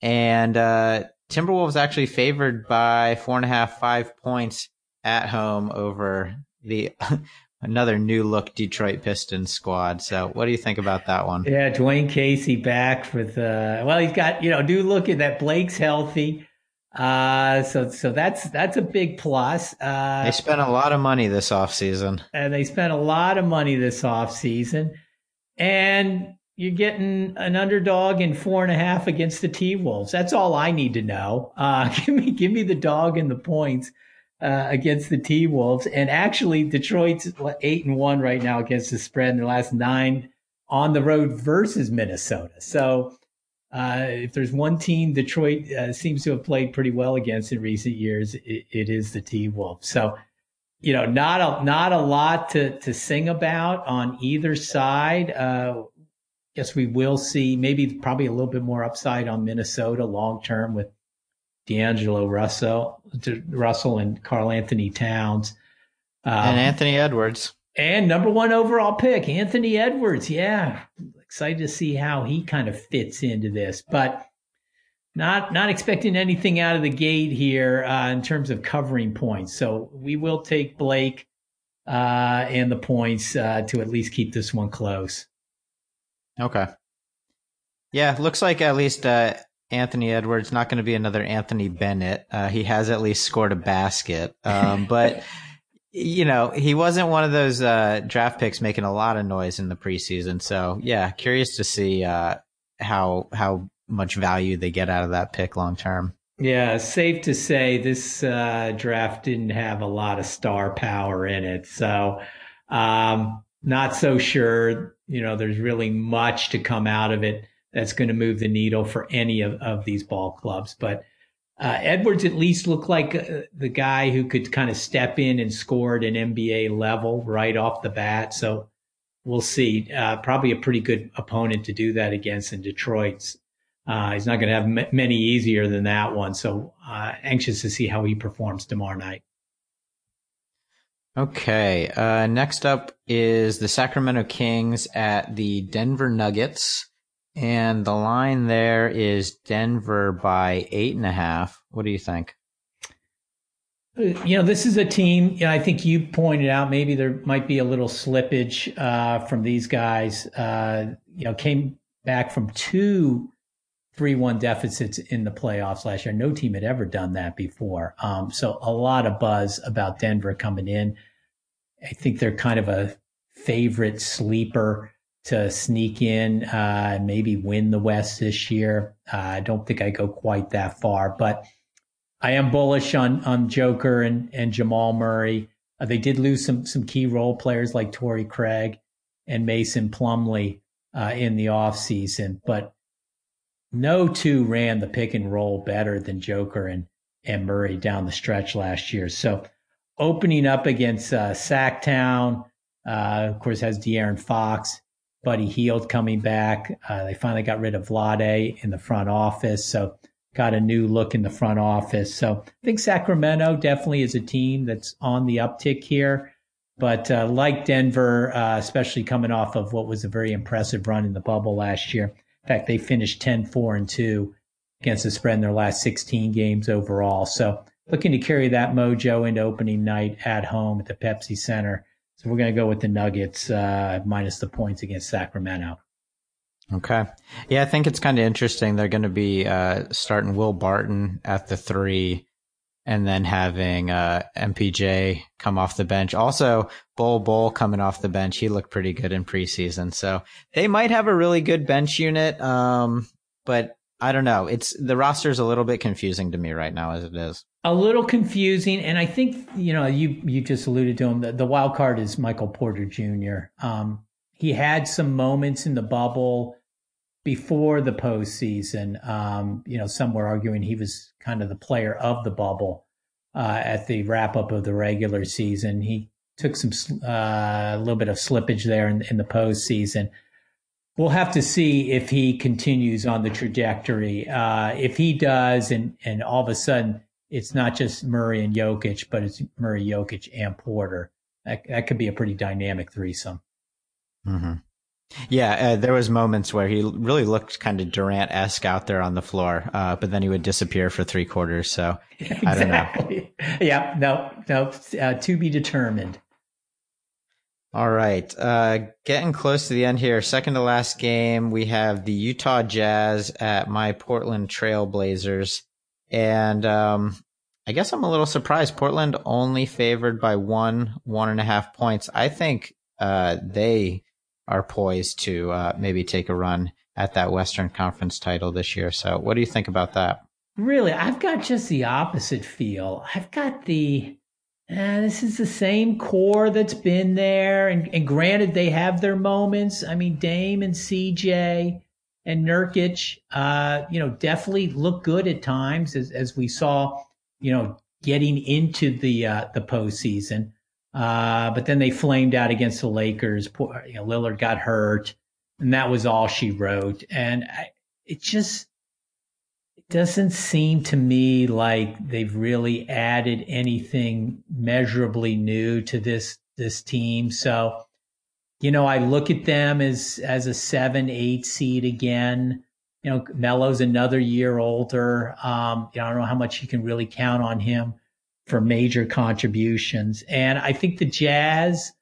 And uh, Timberwolves actually favored by four and a half, five points at home over the [LAUGHS] another new look Detroit Pistons squad. So, what do you think about that one? Yeah, Dwane Casey back with uh well, he's got you know, do look at that Blake's healthy. Uh so so that's that's a big plus. Uh They spent a lot of money this offseason. And they spent a lot of money this offseason. And you're getting an underdog in four and a half against the T Wolves. That's all I need to know. Uh [LAUGHS] give me give me the dog and the points uh, against the T Wolves. And actually, Detroit's eight and one right now against the spread in their last nine on the road versus Minnesota. So, uh, if there's one team Detroit uh, seems to have played pretty well against in recent years, it, it is the T Wolves. So, you know, not a not a lot to to sing about on either side. Guess we will see maybe probably a little bit more upside on Minnesota long term with D'Angelo Russell, Russell and Karl-Anthony Towns. Um, and Anthony Edwards. And number one overall pick, Anthony Edwards. Yeah. Excited to see how he kind of fits into this. But not not expecting anything out of the gate here uh, in terms of covering points. So we will take Blake uh, and the points uh, to at least keep this one close. Okay. Yeah, looks like at least uh, Anthony Edwards, not going to be another Anthony Bennett. Uh, he has at least scored a basket. Um, [LAUGHS] but, you know, he wasn't one of those uh, draft picks making a lot of noise in the preseason. So, yeah, curious to see uh, how how much value they get out of that pick long term. Yeah, safe to say this uh, draft didn't have a lot of star power in it. So, um, not so sure, you know, there's really much to come out of it that's going to move the needle for any of, of these ball clubs. But uh, Edwards at least looked like uh, the guy who could kind of step in and score at an NBA level right off the bat. So we'll see. Uh, probably a pretty good opponent to do that against in Detroit's. Uh, he's not going to have m- many easier than that one. So uh, anxious to see how he performs tomorrow night. Okay. Uh, next up is the Sacramento Kings at the Denver Nuggets. And the line there is Denver by eight and a half. What do you think? Uh, you know, this is a team. I think you pointed out maybe there might be a little slippage uh, from these guys. Uh, you know, came back from two three-one deficits in the playoffs last year. No team had ever done that before. Um, so a lot of buzz about Denver coming in. I think they're kind of a favorite sleeper to sneak in uh, and maybe win the West this year. Uh, I don't think I go quite that far, but I am bullish on on Joker and and Jamal Murray. Uh, they did lose some some key role players like Torrey Craig and Mason Plumlee uh, in the offseason, but no two ran the pick and roll better than Joker and and Murray down the stretch last year. So opening up against uh, Sacktown, uh, of course, has De'Aaron Fox Buddy Hield coming back. Uh, they finally got rid of Vlade in the front office. So got a new look in the front office. So I think Sacramento definitely is a team that's on the uptick here. But uh, like Denver, uh, especially coming off of what was a very impressive run in the bubble last year. In fact, they finished 10 4 and 2 against the spread in their last 16 games overall. So looking to carry that mojo into opening night at home at the Pepsi Center. So we're going to go with the Nuggets uh, minus the points against Sacramento. Okay. Yeah, I think it's kind of interesting. They're going to be uh, starting Will Barton at the three and then having uh, MPJ come off the bench. Also, Bol Bol coming off the bench. He looked pretty good in preseason. So they might have a really good bench unit. Um, but I don't know. It's the roster is a little bit confusing to me right now as it is. A little confusing, and I think you know you you just alluded to him. The, the wild card is Michael Porter Jr. Um, he had some moments in the bubble before the postseason. Um, you know, some were arguing he was kind of the player of the bubble uh, at the wrap up of the regular season. He took some uh, a little bit of slippage there in, in the postseason. We'll have to see if he continues on the trajectory. Uh, if he does, and and all of a sudden it's not just Murray and Jokic, but it's Murray, Jokic, and Porter. That, that could be a pretty dynamic threesome. Mm-hmm. Yeah, uh, there was moments where he really looked kind of Durant esque out there on the floor, uh, but then he would disappear for three quarters. So exactly. I don't know. [LAUGHS] yeah, no, no, uh, to be determined. All right. Uh, getting close to the end here. Second to last game, we have the Utah Jazz at my Portland Trailblazers. And, um, I guess I'm a little surprised. Portland only favored by one, one and a half points. I think, uh, they are poised to, uh, maybe take a run at that Western Conference title this year. So what do you think about that? Really? I've got just the opposite feel. I've got the, and this is the same core that's been there. And, and granted, they have their moments. I mean, Dame and CJ and Nurkic, uh, you know, definitely look good at times, as, as we saw, you know, getting into the uh, the postseason. Uh, but then they flamed out against the Lakers. Poor, you know, Lillard got hurt, and that was all she wrote. And I, it just it doesn't seem to me like they've really added anything measurably new to this this team. So, you know, I look at them as as a seven, eight seed again. You know, Melo's another year older. Um, you know, I don't know how much you can really count on him for major contributions. And I think the Jazz,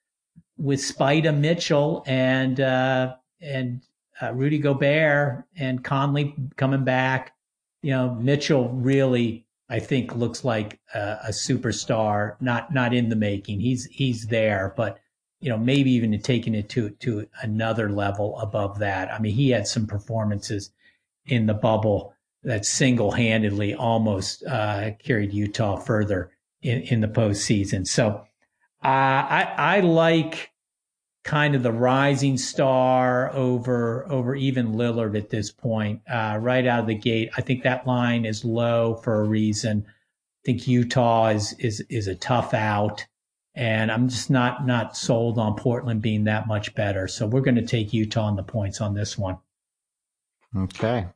with Spida Mitchell and uh, and uh, Rudy Gobert and Conley coming back, you know, Mitchell really, I think, looks like a, a, superstar, not not in the making. He's he's there, but you know, maybe even taking it to to another level above that. I mean, he had some performances in the bubble that single handedly almost uh, carried Utah further in, in the postseason. So uh, I I like kind of the rising star over over even Lillard at this point. Uh, right out of the gate, I think that line is low for a reason. I think Utah is is is a tough out, and I'm just not not sold on Portland being that much better. So we're going to take Utah on the points on this one. Okay.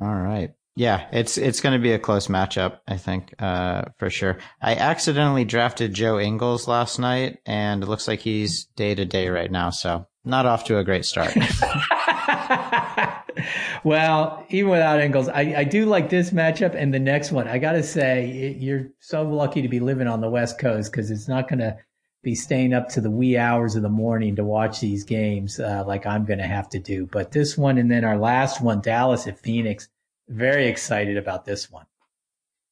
All right. Yeah, it's it's going to be a close matchup, I think, uh, for sure. I accidentally drafted Joe Ingles last night, and it looks like he's day to day right now, so not off to a great start. [LAUGHS] well, even without Ingles, I, I do like this matchup and the next one. I got to say, you're so lucky to be living on the West Coast because it's not going to be staying up to the wee hours of the morning to watch these games uh, like I'm going to have to do. But this one and then our last one, Dallas at Phoenix very excited about this one.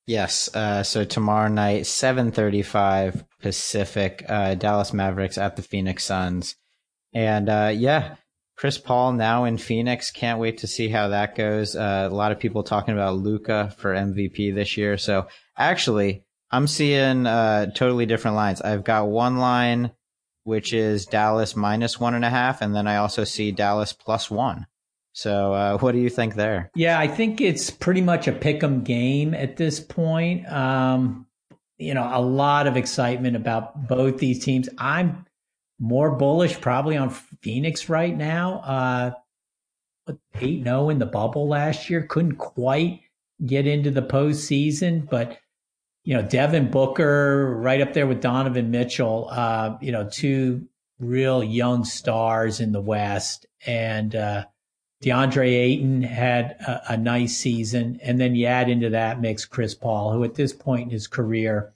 Yes. Uh, so tomorrow night, 7:35 Pacific, uh, Dallas Mavericks at the Phoenix Suns, and uh, yeah, Chris Paul now in Phoenix. Can't wait to see how that goes. Uh, a lot of people talking about Luka for MVP this year. So actually, I'm seeing uh, totally different lines. I've got one line which is Dallas minus one and a half, and then I also see Dallas plus one. So, uh, what do you think there? Yeah, I think it's pretty much a pick 'em game at this point. Um, you know, a lot of excitement about both these teams. I'm more bullish probably on Phoenix right now. Uh, 8 0 in the bubble last year, couldn't quite get into the postseason, but you know, Devin Booker right up there with Donovan Mitchell, uh, you know, two real young stars in the West. And uh, DeAndre Ayton had a, a, nice season. And then you add into that mix Chris Paul, who at this point in his career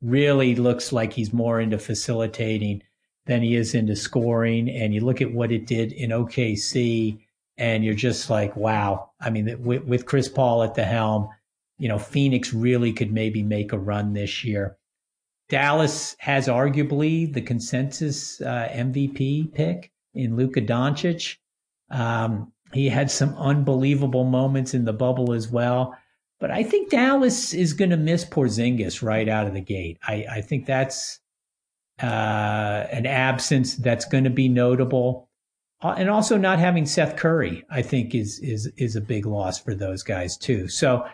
really looks like he's more into facilitating than he is into scoring. And you look at what it did in OKC, and you're just like, wow. I mean, with, with Chris Paul at the helm, you know, Phoenix really could maybe make a run this year. Dallas has arguably the consensus uh, MVP pick in Luka Doncic. Um, he had some unbelievable moments in the bubble as well. But I think Dallas is going to miss Porzingis right out of the gate. I, I think that's uh, an absence that's going to be notable. Uh, and also not having Seth Curry, I think is is is a big loss for those guys too. So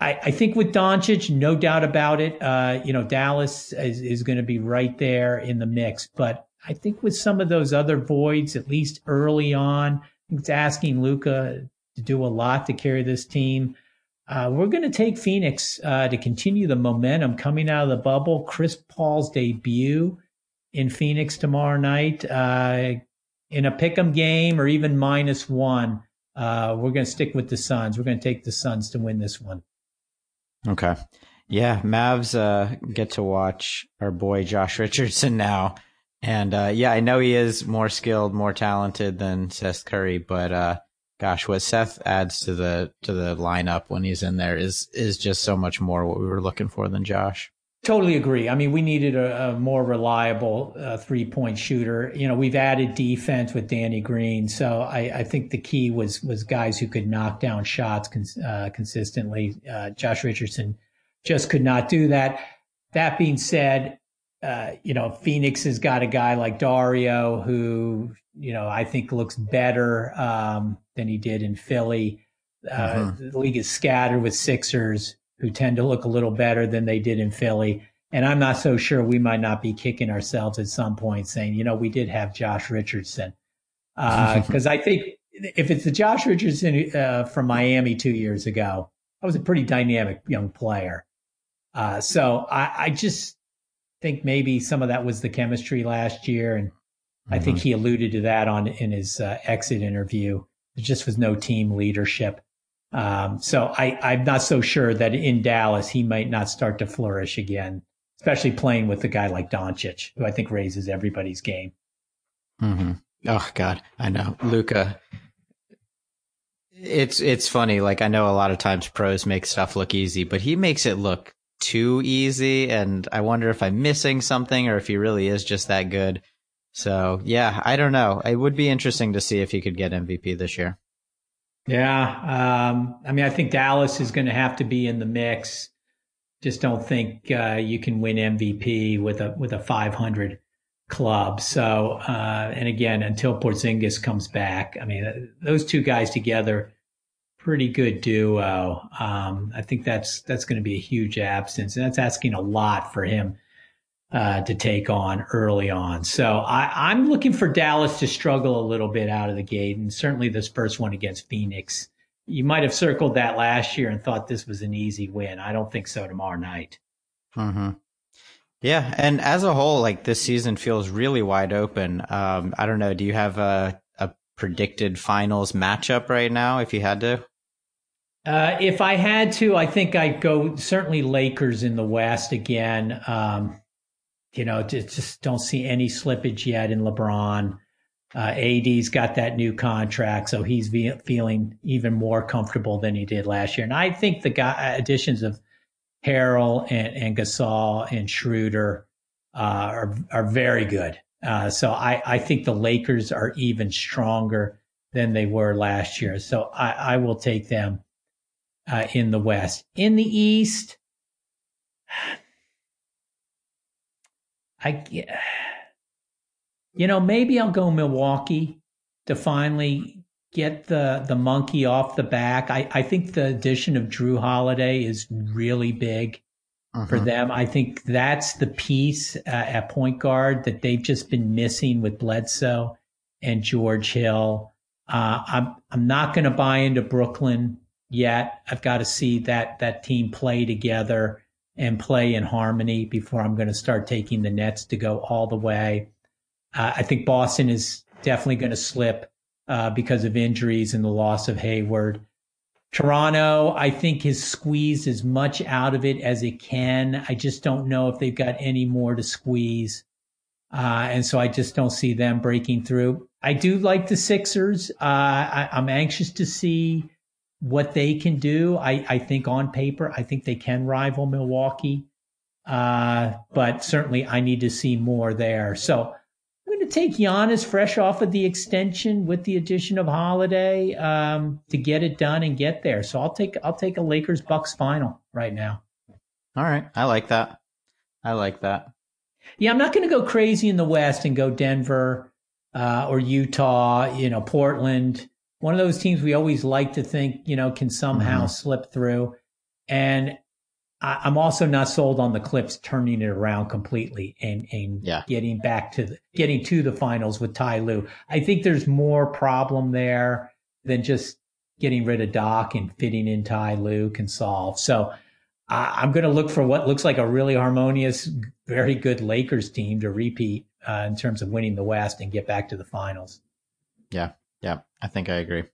I, I think with Doncic, no doubt about it. Uh, you know, Dallas is, is going to be right there in the mix. But I think with some of those other voids, at least early on, it's asking Luka to do a lot to carry this team. Uh, we're going to take Phoenix uh, to continue the momentum coming out of the bubble. Chris Paul's debut in Phoenix tomorrow night uh, in a pick'em game or even minus one. Uh, we're going to stick with the Suns. We're going to take the Suns to win this one. Okay. Yeah, Mavs uh, get to watch our boy Josh Richardson now. And uh, yeah, I know he is more skilled, more talented than Seth Curry, but uh, gosh, what Seth adds to the to the lineup when he's in there is is just so much more what we were looking for than Josh. Totally agree. I mean, we needed a, a more reliable uh, three point shooter. You know, we've added defense with Danny Green, so I, I think the key was was guys who could knock down shots cons- uh, consistently. Uh, Josh Richardson just could not do that. That being said, uh, you know, Phoenix has got a guy like Dario who you know I think looks better um, than he did in Philly. Uh, mm-hmm. The league is scattered with Sixers who tend to look a little better than they did in Philly. And I'm not so sure we might not be kicking ourselves at some point saying, you know, we did have Josh Richardson. Because uh, [LAUGHS] I think if it's the Josh Richardson uh, from Miami two years ago, I was a pretty dynamic young player. Uh, so I, I, just think maybe some of that was the chemistry last year. And mm-hmm. I think mm-hmm. he alluded to that on in his uh, exit interview. There just was no team leadership. Um, so I, I'm not so sure that in Dallas he might not start to flourish again, especially playing with a guy like Doncic, who I think raises everybody's game. Mm-hmm. Oh God, I know Luka. It's it's funny. Like I know a lot of times pros make stuff look easy, but he makes it look too easy, and I wonder if I'm missing something or if he really is just that good. So yeah, I don't know. It would be interesting to see if he could get MVP this year. Yeah. Um, I mean, I think Dallas is going to have to be in the mix. Just don't think uh, you can win MVP with a with a 500 club. So, uh, and again, until Porzingis comes back, I mean, those two guys together, pretty good duo. Um, I think that's that's going to be a huge absence, and that's asking a lot for him uh, to take on early on. So I, am looking for Dallas to struggle a little bit out of the gate, and certainly this first one against Phoenix. You might have circled that last year and thought this was an easy win. I don't think so tomorrow night. Mm-hmm. Yeah, and as a whole, like this season feels really wide open. Um, I don't know. Do you have a, a predicted finals matchup right now? If you had to. Uh, if I had to, I think I'd go certainly Lakers in the West again. Um, you know, just, just don't see any slippage yet in LeBron. Uh, AD's got that new contract, so he's ve- feeling even more comfortable than he did last year. And I think the guy, additions of Harrell and, and Gasol and Schroeder uh, are are very good. Uh, so I, I think the Lakers are even stronger than they were last year. So I, I will take them uh, in the West. In the East, [SIGHS] I, you know, maybe I'll go Milwaukee to finally get the the monkey off the back. I, I think the addition of Jrue Holiday is really big uh-huh. for them. I think that's the piece uh, at point guard that they've just been missing with Bledsoe and George Hill. Uh, I'm I'm not going to buy into Brooklyn yet. I've got to see that that team play together and play in harmony before I'm going to start taking the Nets to go all the way. Uh, I think Boston is definitely going to slip uh, because of injuries and the loss of Hayward. Toronto, I think, has squeezed as much out of it as it can. I just don't know if they've got any more to squeeze. Uh, and so I just don't see them breaking through. I do like the Sixers. Uh, I, am anxious to see what they can do. I, I, think on paper, I think they can rival Milwaukee. Uh, but certainly I need to see more there. So I'm going to take Giannis fresh off of the extension with the addition of Holiday um, to get it done and get there. So I'll take I'll take a Lakers Bucks final right now. All right, I like that. I like that. Yeah, I'm not going to go crazy in the West and go Denver uh, or Utah, you know, Portland. One of those teams we always like to think, you know, can somehow mm-hmm. slip through. And I, am also not sold on the Clips turning it around completely and, and yeah. getting back to the, getting to the finals with Ty Lue. I think there's more problem there than just getting rid of Doc and fitting in Ty Lue can solve. So I'm going to look for what looks like a really harmonious, very good Lakers team to repeat uh, in terms of winning the West and get back to the finals. Yeah, yeah, I think I agree.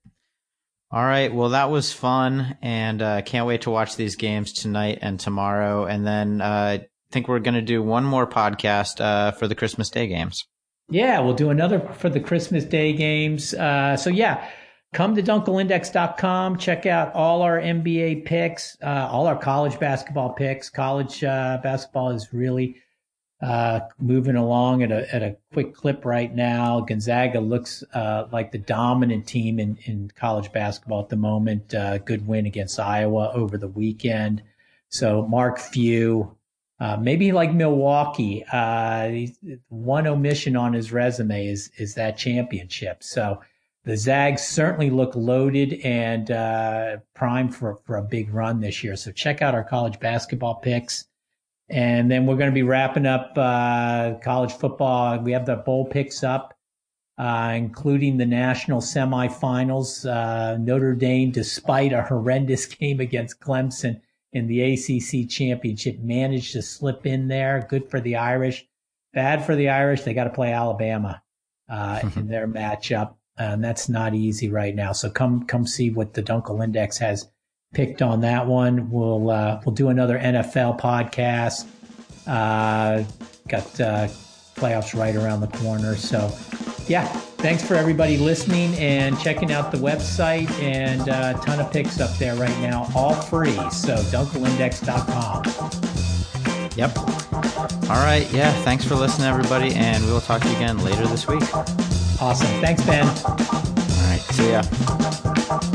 All right, well, that was fun, and uh, can't wait to watch these games tonight and tomorrow. And then uh, I think we're going to do one more podcast uh, for the Christmas Day games. Yeah, we'll do another for the Christmas Day games. Uh, so yeah come to dunkelindex.com. Check out all our NBA picks, uh, all our college basketball picks. College uh, basketball is really uh, moving along at a, at a quick clip right now. Gonzaga looks uh, like the dominant team in, in college basketball at the moment. Uh, good win against Iowa over the weekend. So Mark Few, uh, maybe like Milwaukee, one omission on his resume is is that championship. So the Zags certainly look loaded and uh, primed for, for a big run this year. So check out our college basketball picks. And then we're going to be wrapping up uh, college football. We have the bowl picks up, uh, including the national semifinals. Uh, Notre Dame, despite a horrendous [LAUGHS] game against Clemson in the ACC championship, managed to slip in there. Good for the Irish. Bad for the Irish. They got to play Alabama uh, in [LAUGHS] their matchup and that's not easy right now. So come come see what the Dunkel Index has picked on that one. We'll uh, we'll do another NFL podcast. Uh, got uh, playoffs right around the corner, so yeah. Thanks for everybody listening and checking out the website and uh, a ton of picks up there right now, all free. So dunkelindex.com. Yep. All right. Yeah. Thanks for listening, everybody, and we will talk to you again later this week. Awesome. Thanks, Ben. All right. See ya.